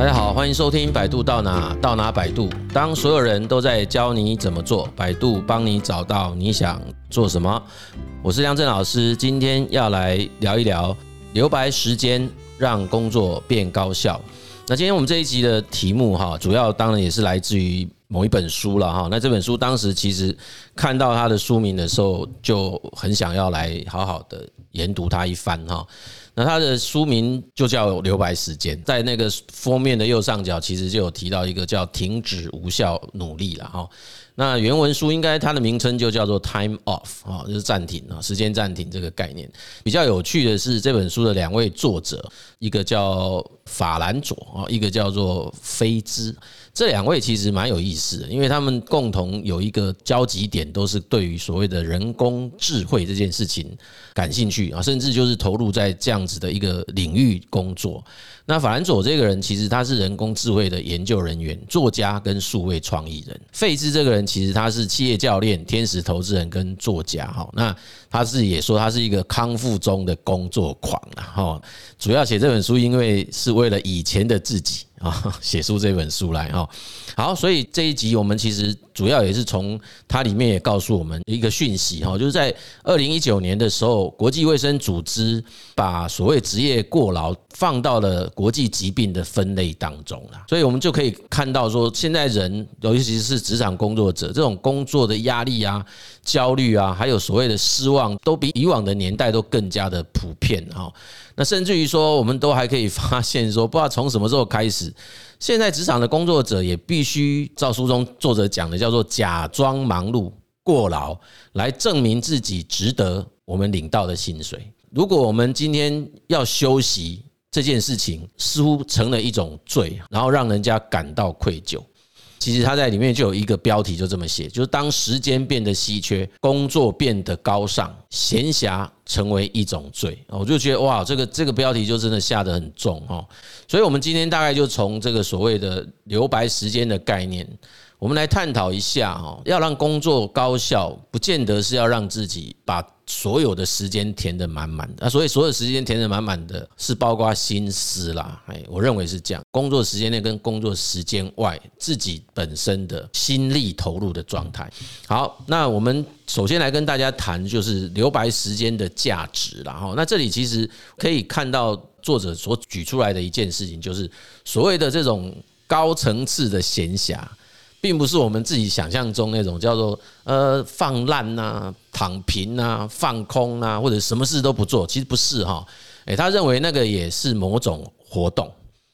大家好，欢迎收听《百度到哪到哪百度》。当所有人都在教你怎么做，百度帮你找到你想做什么。我是梁正老师，今天要来聊一聊留白时间，让工作变高效。那今天我们这一集的题目哈，主要当然也是来自于某一本书了哈。那这本书当时其实看到它的书名的时候，就很想要来好好的研读它一番哈。那它的书名就叫留白时间，在那个封面的右上角，其实就有提到一个叫“停止无效努力”了哈。那原文书应该它的名称就叫做 “time off” 啊，就是暂停啊，时间暂停这个概念。比较有趣的是，这本书的两位作者，一个叫法兰佐啊，一个叫做菲兹。这两位其实蛮有意思的，因为他们共同有一个交集点，都是对于所谓的人工智慧这件事情感兴趣啊，甚至就是投入在这样子的一个领域工作。那法兰佐这个人，其实他是人工智慧的研究人员、作家跟数位创意人。费兹这个人，其实他是企业教练、天使投资人跟作家。哈，那他自己也说他是一个康复中的工作狂啊。哈，主要写这本书，因为是为了以前的自己。啊，写出这本书来哈，好，所以这一集我们其实主要也是从它里面也告诉我们一个讯息哈，就是在二零一九年的时候，国际卫生组织把所谓职业过劳放到了国际疾病的分类当中了，所以我们就可以看到说，现在人尤其是职场工作者，这种工作的压力啊、焦虑啊，还有所谓的失望，都比以往的年代都更加的普遍哈。那甚至于说，我们都还可以发现说，不知道从什么时候开始，现在职场的工作者也必须照书中作者讲的，叫做假装忙碌过劳，来证明自己值得我们领到的薪水。如果我们今天要休息这件事情，似乎成了一种罪，然后让人家感到愧疚。其实他在里面就有一个标题，就这么写，就是当时间变得稀缺，工作变得高尚，闲暇成为一种罪。我就觉得哇，这个这个标题就真的下得很重哦。所以，我们今天大概就从这个所谓的留白时间的概念，我们来探讨一下哦。要让工作高效，不见得是要让自己把。所有的时间填得满满的，那所以所有时间填得满满的，是包括心思啦。哎，我认为是这样。工作时间内跟工作时间外，自己本身的心力投入的状态。好，那我们首先来跟大家谈，就是留白时间的价值啦。哈，那这里其实可以看到作者所举出来的一件事情，就是所谓的这种高层次的闲暇。并不是我们自己想象中那种叫做呃放烂呐、躺平呐、放空呐，或者什么事都不做，其实不是哈。诶，他认为那个也是某种活动。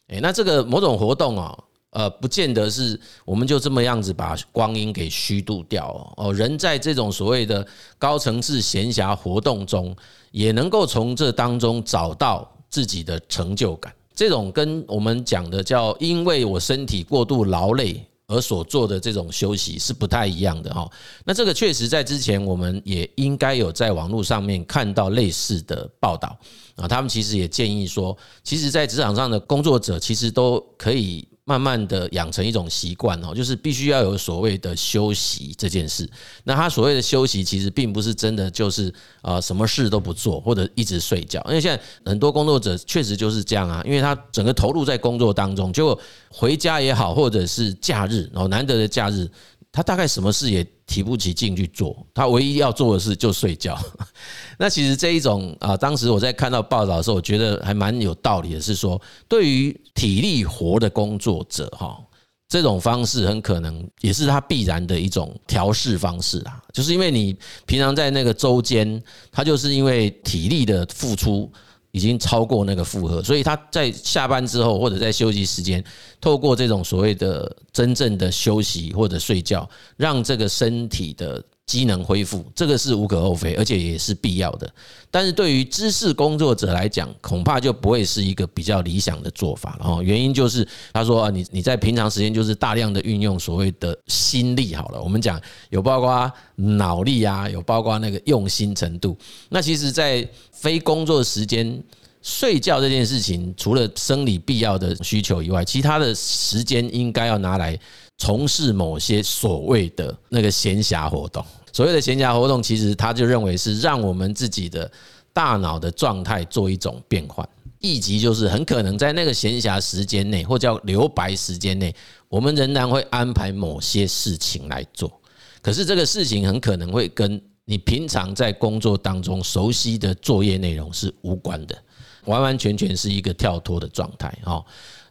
诶，那这个某种活动啊，呃，不见得是我们就这么样子把光阴给虚度掉哦。人在这种所谓的高层次闲暇活动中，也能够从这当中找到自己的成就感。这种跟我们讲的叫因为我身体过度劳累。而所做的这种休息是不太一样的哈。那这个确实在之前我们也应该有在网络上面看到类似的报道啊。他们其实也建议说，其实，在职场上的工作者其实都可以。慢慢的养成一种习惯哦，就是必须要有所谓的休息这件事。那他所谓的休息，其实并不是真的就是啊什么事都不做或者一直睡觉。因为现在很多工作者确实就是这样啊，因为他整个投入在工作当中，就回家也好，或者是假日哦，难得的假日。他大概什么事也提不起劲去做，他唯一要做的事就睡觉。那其实这一种啊，当时我在看到报道的时候，我觉得还蛮有道理的，是说对于体力活的工作者哈，这种方式很可能也是他必然的一种调适方式啊，就是因为你平常在那个周间，他就是因为体力的付出。已经超过那个负荷，所以他在下班之后或者在休息时间，透过这种所谓的真正的休息或者睡觉，让这个身体的。机能恢复，这个是无可厚非，而且也是必要的。但是对于知识工作者来讲，恐怕就不会是一个比较理想的做法了。哦，原因就是他说啊，你你在平常时间就是大量的运用所谓的心力好了。我们讲有包括脑力啊，有包括那个用心程度。那其实，在非工作时间睡觉这件事情，除了生理必要的需求以外，其他的时间应该要拿来。从事某些所谓的那个闲暇活动，所谓的闲暇活动，其实他就认为是让我们自己的大脑的状态做一种变换。意即就是很可能在那个闲暇时间内，或叫留白时间内，我们仍然会安排某些事情来做。可是这个事情很可能会跟你平常在工作当中熟悉的作业内容是无关的，完完全全是一个跳脱的状态哦。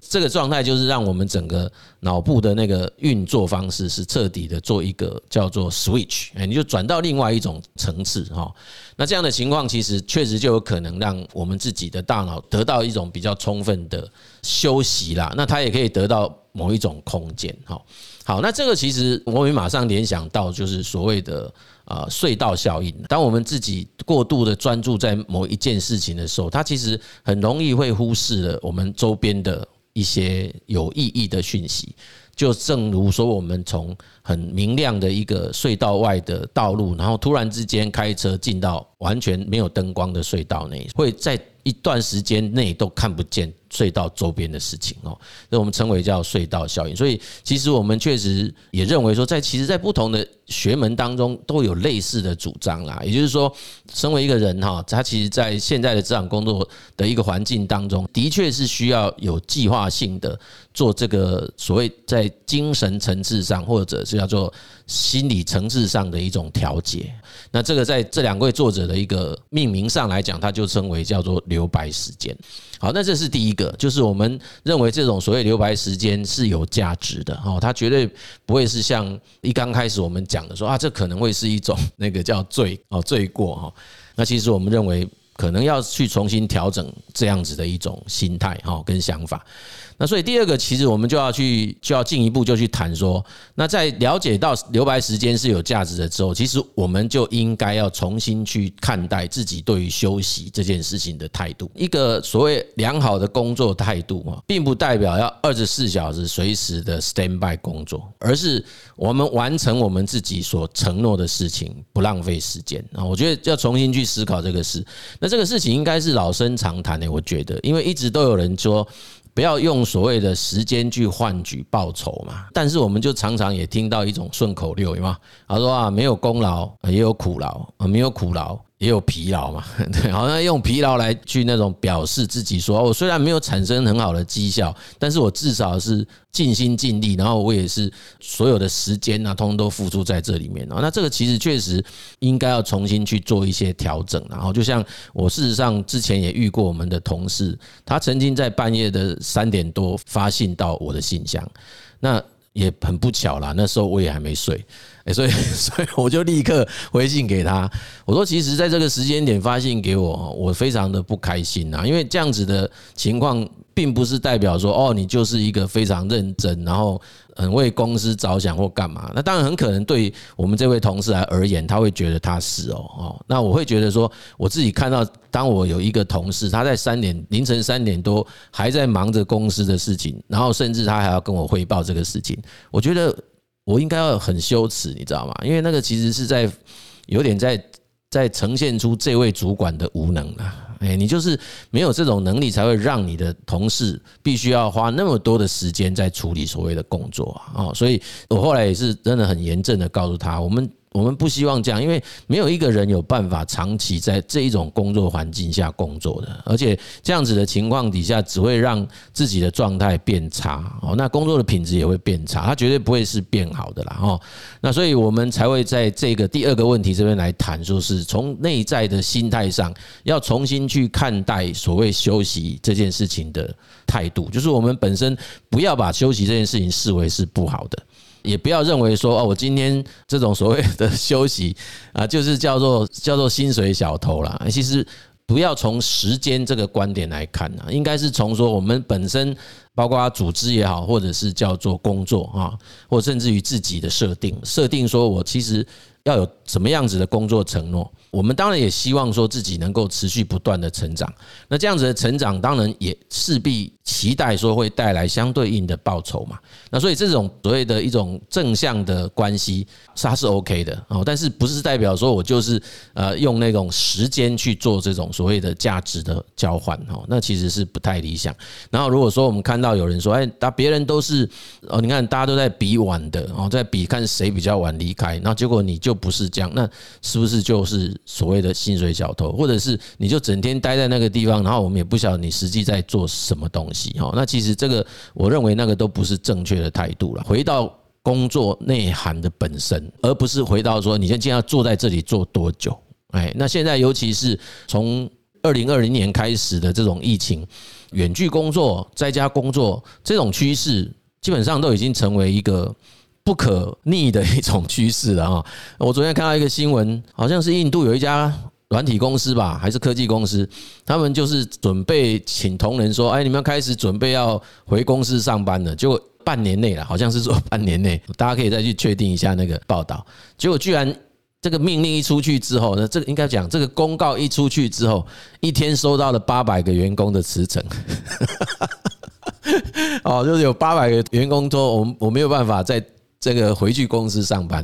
这个状态就是让我们整个脑部的那个运作方式是彻底的做一个叫做 switch，哎，你就转到另外一种层次哈。那这样的情况其实确实就有可能让我们自己的大脑得到一种比较充分的休息啦。那它也可以得到某一种空间哈。好，那这个其实我们马上联想到就是所谓的啊隧道效应。当我们自己过度的专注在某一件事情的时候，它其实很容易会忽视了我们周边的。一些有意义的讯息，就正如说，我们从很明亮的一个隧道外的道路，然后突然之间开车进到完全没有灯光的隧道内，会在一段时间内都看不见隧道周边的事情哦，那我们称为叫隧道效应。所以，其实我们确实也认为说，在其实，在不同的学门当中都有类似的主张啦。也就是说，身为一个人哈，他其实在现在的职场工作的一个环境当中，的确是需要有计划性的做这个所谓在精神层次上，或者是叫做心理层次上的一种调节。那这个在这两位作者的一个命名上来讲，它就称为叫做留白时间。好，那这是第一个，就是我们认为这种所谓留白时间是有价值的。哦，它绝对不会是像一刚开始我们讲的说啊，这可能会是一种那个叫罪哦罪过哈。那其实我们认为可能要去重新调整这样子的一种心态哈跟想法。那所以第二个，其实我们就要去，就要进一步就去谈说，那在了解到留白时间是有价值的之后，其实我们就应该要重新去看待自己对于休息这件事情的态度。一个所谓良好的工作态度啊，并不代表要二十四小时随时的 stand by 工作，而是我们完成我们自己所承诺的事情，不浪费时间啊。我觉得要重新去思考这个事。那这个事情应该是老生常谈的，我觉得，因为一直都有人说。不要用所谓的时间去换取报酬嘛，但是我们就常常也听到一种顺口溜，有吗？他说啊，没有功劳也有苦劳啊，没有苦劳。也有疲劳嘛，对，好像用疲劳来去那种表示自己说，我虽然没有产生很好的绩效，但是我至少是尽心尽力，然后我也是所有的时间啊，通通都付出在这里面啊。那这个其实确实应该要重新去做一些调整。然后就像我事实上之前也遇过我们的同事，他曾经在半夜的三点多发信到我的信箱，那也很不巧啦，那时候我也还没睡。哎，所以，所以我就立刻回信给他，我说，其实在这个时间点发信给我，我非常的不开心呐，因为这样子的情况。并不是代表说哦，你就是一个非常认真，然后很为公司着想或干嘛。那当然很可能对我们这位同事来而言，他会觉得他是哦哦。那我会觉得说，我自己看到，当我有一个同事，他在三点凌晨三点多还在忙着公司的事情，然后甚至他还要跟我汇报这个事情，我觉得我应该要很羞耻，你知道吗？因为那个其实是在有点在在呈现出这位主管的无能啊。哎，你就是没有这种能力，才会让你的同事必须要花那么多的时间在处理所谓的工作啊！所以我后来也是真的很严正的告诉他，我们。我们不希望这样，因为没有一个人有办法长期在这一种工作环境下工作的，而且这样子的情况底下，只会让自己的状态变差哦，那工作的品质也会变差，它绝对不会是变好的啦哦。那所以我们才会在这个第二个问题这边来谈，说是从内在的心态上，要重新去看待所谓休息这件事情的态度，就是我们本身不要把休息这件事情视为是不好的。也不要认为说哦，我今天这种所谓的休息啊，就是叫做叫做薪水小偷啦。其实不要从时间这个观点来看啊，应该是从说我们本身，包括组织也好，或者是叫做工作啊，或甚至于自己的设定，设定说我其实要有什么样子的工作承诺。我们当然也希望说自己能够持续不断的成长，那这样子的成长当然也势必期待说会带来相对应的报酬嘛。那所以这种所谓的一种正向的关系，它是 OK 的哦，但是不是代表说我就是呃用那种时间去做这种所谓的价值的交换哦，那其实是不太理想。然后如果说我们看。到有人说，哎，大别人都是哦，你看大家都在比晚的哦，在比看谁比较晚离开，那结果你就不是这样，那是不是就是所谓的薪水小偷，或者是你就整天待在那个地方，然后我们也不晓得你实际在做什么东西哦？那其实这个我认为那个都不是正确的态度了。回到工作内涵的本身，而不是回到说你现在要坐在这里做多久？哎，那现在尤其是从二零二零年开始的这种疫情，远距工作、在家工作这种趋势，基本上都已经成为一个不可逆的一种趋势了啊！我昨天看到一个新闻，好像是印度有一家软体公司吧，还是科技公司，他们就是准备请同仁说：“哎，你们开始准备要回公司上班了。”结果半年内了，好像是说半年内，大家可以再去确定一下那个报道。结果居然。这个命令一出去之后呢，这个应该讲，这个公告一出去之后，一天收到了八百个员工的辞呈。哦，就是有八百个员工说，我们我没有办法再。这个回去公司上班，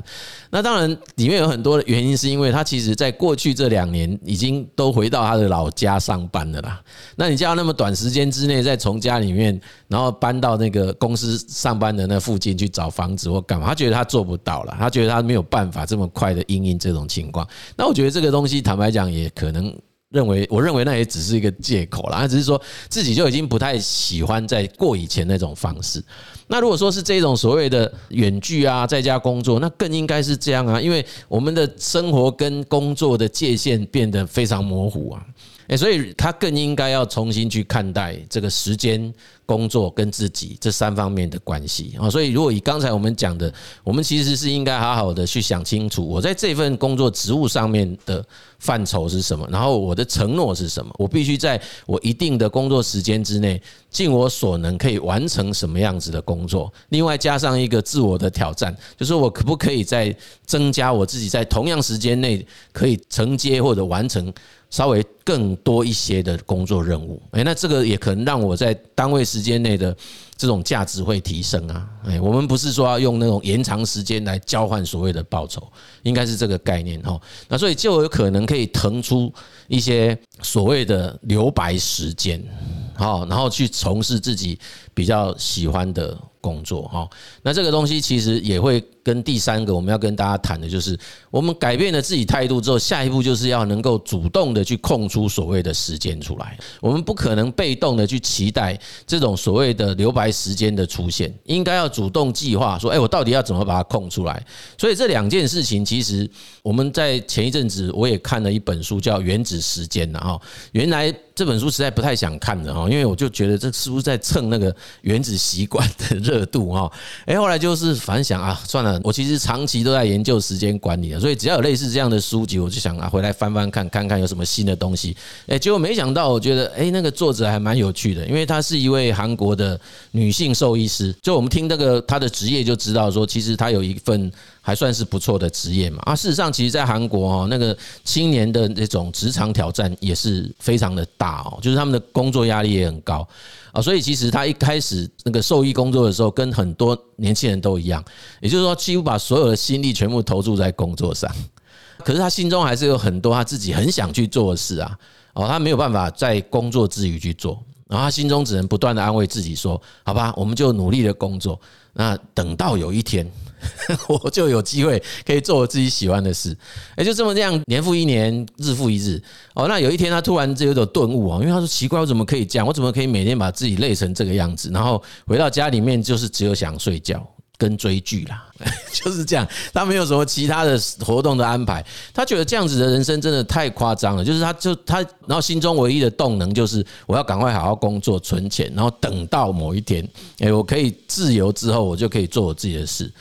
那当然里面有很多的原因，是因为他其实在过去这两年已经都回到他的老家上班了啦。那你叫他那么短时间之内再从家里面，然后搬到那个公司上班的那附近去找房子或干嘛？他觉得他做不到了，他觉得他没有办法这么快的应应这种情况。那我觉得这个东西坦白讲也可能。认为，我认为那也只是一个借口啦，他只是说自己就已经不太喜欢再过以前那种方式。那如果说是这种所谓的远距啊，在家工作，那更应该是这样啊，因为我们的生活跟工作的界限变得非常模糊啊。所以他更应该要重新去看待这个时间、工作跟自己这三方面的关系啊。所以，如果以刚才我们讲的，我们其实是应该好好的去想清楚，我在这份工作职务上面的范畴是什么，然后我的承诺是什么，我必须在我一定的工作时间之内，尽我所能可以完成什么样子的工作。另外加上一个自我的挑战，就是我可不可以再增加我自己在同样时间内可以承接或者完成。稍微更多一些的工作任务，诶，那这个也可能让我在单位时间内的这种价值会提升啊，诶，我们不是说要用那种延长时间来交换所谓的报酬，应该是这个概念哈。那所以就有可能可以腾出一些所谓的留白时间，好，然后去从事自己比较喜欢的工作哈。那这个东西其实也会。跟第三个我们要跟大家谈的就是，我们改变了自己态度之后，下一步就是要能够主动的去空出所谓的时间出来。我们不可能被动的去期待这种所谓的留白时间的出现，应该要主动计划说，哎，我到底要怎么把它空出来？所以这两件事情，其实我们在前一阵子我也看了一本书，叫《原子时间》的哈。原来这本书实在不太想看的哈，因为我就觉得这是不是在蹭那个原子习惯的热度哈？哎，后来就是反想啊，算了。我其实长期都在研究时间管理的，所以只要有类似这样的书籍，我就想啊，回来翻翻看，看看有什么新的东西。哎，结果没想到，我觉得哎，那个作者还蛮有趣的，因为她是一位韩国的女性兽医师。就我们听那个她的职业，就知道说，其实她有一份还算是不错的职业嘛。啊，事实上，其实，在韩国哦，那个青年的那种职场挑战也是非常的大哦，就是他们的工作压力也很高。啊，所以其实他一开始那个兽医工作的时候，跟很多年轻人都一样，也就是说，几乎把所有的心力全部投注在工作上。可是他心中还是有很多他自己很想去做的事啊。哦，他没有办法在工作之余去做，然后他心中只能不断的安慰自己说：“好吧，我们就努力的工作。那等到有一天。” 我就有机会可以做我自己喜欢的事，也就这么这样，年复一年，日复一日。哦，那有一天他突然就有点顿悟啊，因为他说奇怪，我怎么可以这样？我怎么可以每天把自己累成这个样子？然后回到家里面就是只有想睡觉跟追剧啦，就是这样。他没有什么其他的活动的安排，他觉得这样子的人生真的太夸张了。就是他就他，然后心中唯一的动能就是我要赶快好好工作存钱，然后等到某一天，诶，我可以自由之后，我就可以做我自己的事。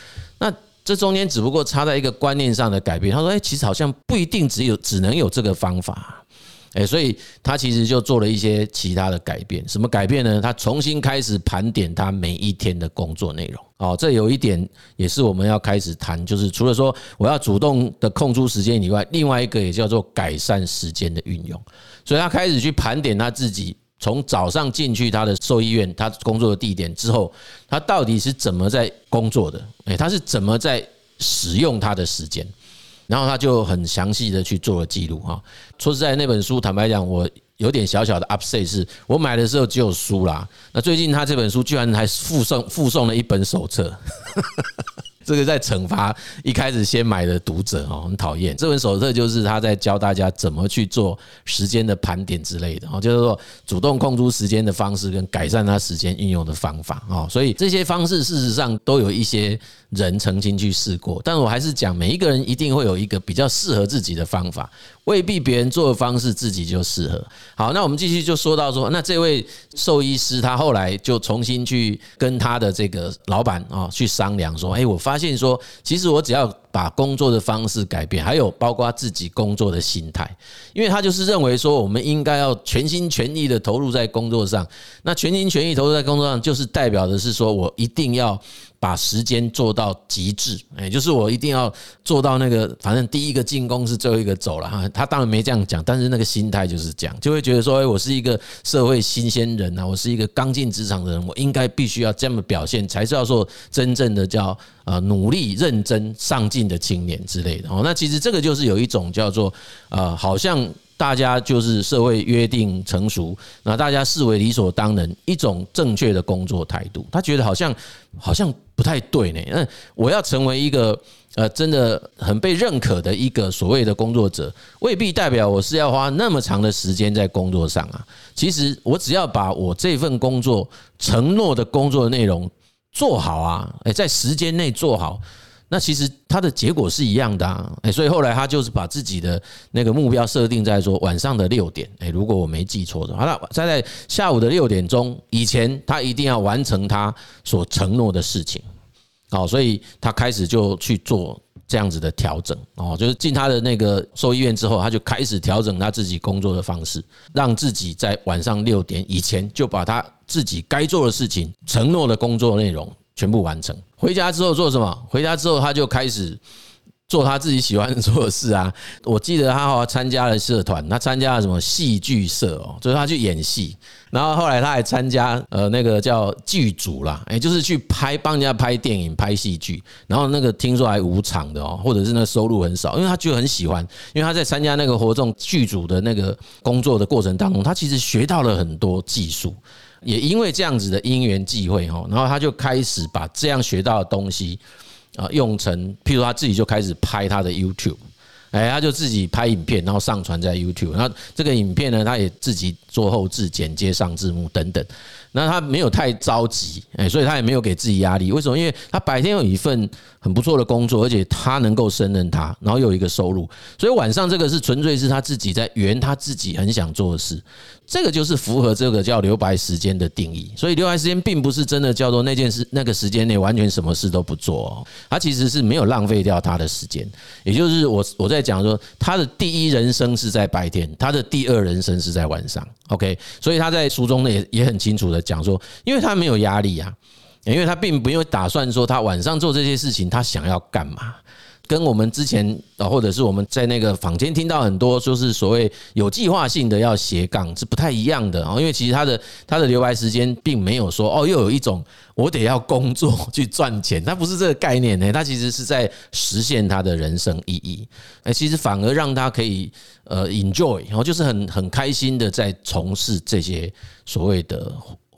那这中间只不过差在一个观念上的改变。他说：“哎，其实好像不一定只有只能有这个方法，哎，所以他其实就做了一些其他的改变。什么改变呢？他重新开始盘点他每一天的工作内容。哦，这有一点也是我们要开始谈，就是除了说我要主动的空出时间以外，另外一个也叫做改善时间的运用。所以他开始去盘点他自己。”从早上进去他的兽医院，他工作的地点之后，他到底是怎么在工作的？诶，他是怎么在使用他的时间？然后他就很详细的去做了记录哈。说实在，那本书坦白讲，我有点小小的 upset，是我买的时候只有书啦。那最近他这本书居然还附送附送了一本手册。这个在惩罚一开始先买的读者哦，很讨厌。这本手册就是他在教大家怎么去做时间的盘点之类的哦，就是说主动空出时间的方式跟改善他时间运用的方法哦。所以这些方式事实上都有一些人曾经去试过，但我还是讲，每一个人一定会有一个比较适合自己的方法，未必别人做的方式自己就适合。好，那我们继续就说到说，那这位兽医师他后来就重新去跟他的这个老板啊去商量说，哎，我发现说，其实我只要把工作的方式改变，还有包括自己工作的心态，因为他就是认为说，我们应该要全心全意的投入在工作上。那全心全意投入在工作上，就是代表的是说我一定要。把时间做到极致，哎，就是我一定要做到那个，反正第一个进攻是最后一个走了哈。他当然没这样讲，但是那个心态就是这样，就会觉得说，哎，我是一个社会新鲜人啊，我是一个刚进职场的人，我应该必须要这么表现，才是要说真正的叫呃努力、认真、上进的青年之类的哦。那其实这个就是有一种叫做呃，好像。大家就是社会约定成熟，那大家视为理所当然一种正确的工作态度。他觉得好像好像不太对呢。那，我要成为一个呃真的很被认可的一个所谓的工作者，未必代表我是要花那么长的时间在工作上啊。其实我只要把我这份工作承诺的工作内容做好啊，诶，在时间内做好。那其实他的结果是一样的啊，哎，所以后来他就是把自己的那个目标设定在说晚上的六点，哎，如果我没记错的话，那在在下午的六点钟以前，他一定要完成他所承诺的事情，好，所以他开始就去做这样子的调整，哦，就是进他的那个兽医院之后，他就开始调整他自己工作的方式，让自己在晚上六点以前就把他自己该做的事情、承诺的工作内容。全部完成。回家之后做什么？回家之后他就开始做他自己喜欢做的事啊。我记得他好像参加了社团，他参加了什么戏剧社哦，就是他去演戏。然后后来他还参加呃那个叫剧组啦，哎，就是去拍帮人家拍电影、拍戏剧。然后那个听说还无偿的哦，或者是那收入很少，因为他就很喜欢。因为他在参加那个活动剧组的那个工作的过程当中，他其实学到了很多技术。也因为这样子的因缘际会哈，然后他就开始把这样学到的东西啊用成，譬如他自己就开始拍他的 YouTube，哎，他就自己拍影片，然后上传在 YouTube，然后这个影片呢，他也自己做后置、剪接、上字幕等等。那他没有太着急，哎，所以他也没有给自己压力。为什么？因为他白天有一份很不错的工作，而且他能够胜任他，然后有一个收入，所以晚上这个是纯粹是他自己在圆他自己很想做的事。这个就是符合这个叫留白时间的定义。所以留白时间并不是真的叫做那件事那个时间内完全什么事都不做哦，他其实是没有浪费掉他的时间。也就是我我在讲说，他的第一人生是在白天，他的第二人生是在晚上。OK，所以他在书中呢也也很清楚的讲说，因为他没有压力啊，因为他并不用打算说他晚上做这些事情，他想要干嘛。跟我们之前啊，或者是我们在那个坊间听到很多，就是所谓有计划性的要斜杠是不太一样的啊。因为其实他的他的留白时间并没有说哦，又有一种我得要工作去赚钱，他不是这个概念呢。他其实是在实现他的人生意义。那，其实反而让他可以呃 enjoy，然后就是很很开心的在从事这些所谓的。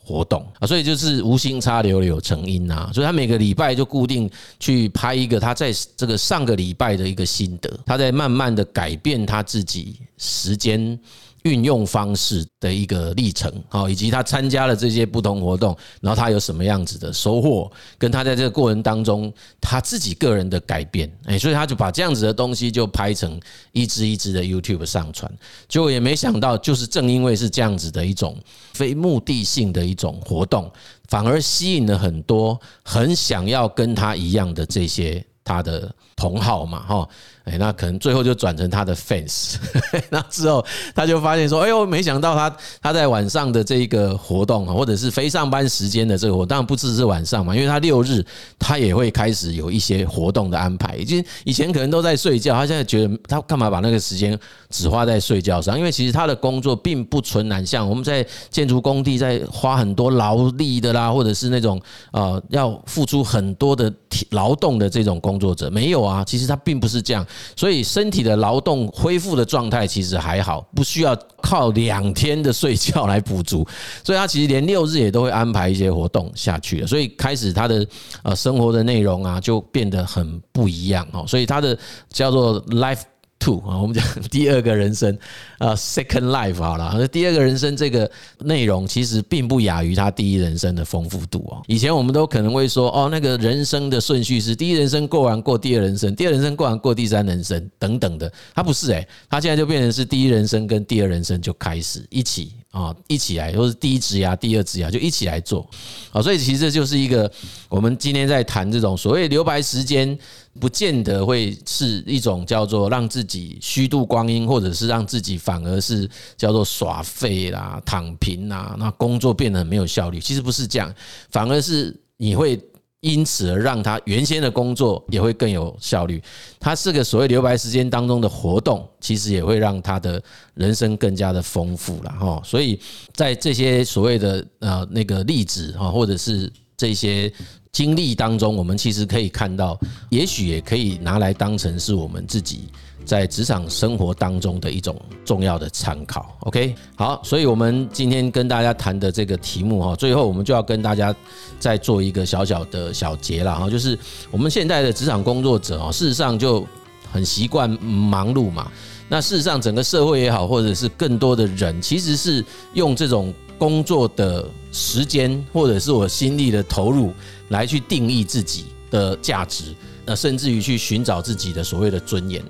活动啊，所以就是无心插柳柳成荫呐，所以他每个礼拜就固定去拍一个他在这个上个礼拜的一个心得，他在慢慢的改变他自己时间。运用方式的一个历程，好，以及他参加了这些不同活动，然后他有什么样子的收获，跟他在这个过程当中他自己个人的改变，哎，所以他就把这样子的东西就拍成一支一支的 YouTube 上传，结果也没想到，就是正因为是这样子的一种非目的性的一种活动，反而吸引了很多很想要跟他一样的这些他的同好嘛，哈。哎，那可能最后就转成他的 fans，那之后他就发现说，哎呦，没想到他他在晚上的这一个活动啊，或者是非上班时间的这个活动，当然不只是晚上嘛，因为他六日他也会开始有一些活动的安排。已经以前可能都在睡觉，他现在觉得他干嘛把那个时间只花在睡觉上？因为其实他的工作并不纯然像我们在建筑工地在花很多劳力的啦，或者是那种呃要付出很多的劳动的这种工工作者？没有啊，其实他并不是这样。所以身体的劳动恢复的状态其实还好，不需要靠两天的睡觉来补足。所以他其实连六日也都会安排一些活动下去了。所以开始他的呃生活的内容啊就变得很不一样哦。所以他的叫做 life。Two 啊，我们讲 第二个人生啊，Second Life 好了。第二个人生这个内容其实并不亚于他第一人生的丰富度哦。以前我们都可能会说，哦，那个人生的顺序是第一人生过完过第二人生，第二人生过完过第三人生等等的。他不是诶，他现在就变成是第一人生跟第二人生就开始一起。啊，一起来，或是第一只牙、第二只牙，就一起来做。啊，所以其实这就是一个我们今天在谈这种所谓留白时间，不见得会是一种叫做让自己虚度光阴，或者是让自己反而是叫做耍废啦、躺平啦，那工作变得很没有效率。其实不是这样，反而是你会。因此而让他原先的工作也会更有效率。他是个所谓留白时间当中的活动，其实也会让他的人生更加的丰富了哈。所以在这些所谓的呃那个例子哈，或者是这些经历当中，我们其实可以看到，也许也可以拿来当成是我们自己。在职场生活当中的一种重要的参考，OK，好，所以我们今天跟大家谈的这个题目哈，最后我们就要跟大家再做一个小小的小结了哈，就是我们现在的职场工作者哦，事实上就很习惯忙碌嘛。那事实上，整个社会也好，或者是更多的人，其实是用这种工作的时间，或者是我心力的投入，来去定义自己的价值，那甚至于去寻找自己的所谓的尊严。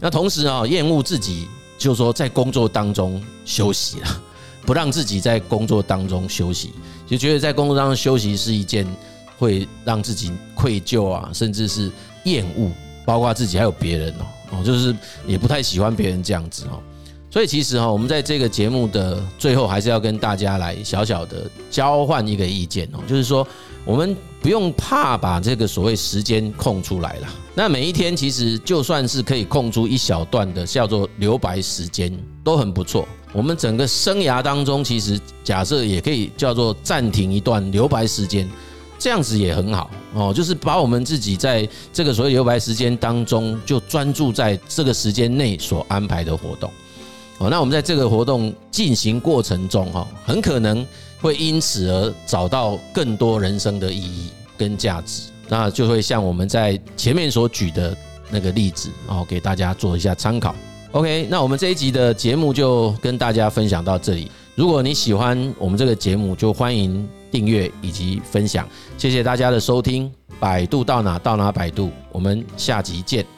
那同时啊，厌恶自己，就是说在工作当中休息了，不让自己在工作当中休息，就觉得在工作当中休息是一件会让自己愧疚啊，甚至是厌恶，包括自己还有别人哦，哦，就是也不太喜欢别人这样子哦。所以其实哈，我们在这个节目的最后，还是要跟大家来小小的交换一个意见哦，就是说我们不用怕把这个所谓时间空出来了。那每一天其实就算是可以空出一小段的叫做留白时间，都很不错。我们整个生涯当中，其实假设也可以叫做暂停一段留白时间，这样子也很好哦。就是把我们自己在这个所谓留白时间当中，就专注在这个时间内所安排的活动。哦，那我们在这个活动进行过程中，哈，很可能会因此而找到更多人生的意义跟价值，那就会像我们在前面所举的那个例子，哦，给大家做一下参考。OK，那我们这一集的节目就跟大家分享到这里。如果你喜欢我们这个节目，就欢迎订阅以及分享。谢谢大家的收听，百度到哪到哪百度，我们下集见。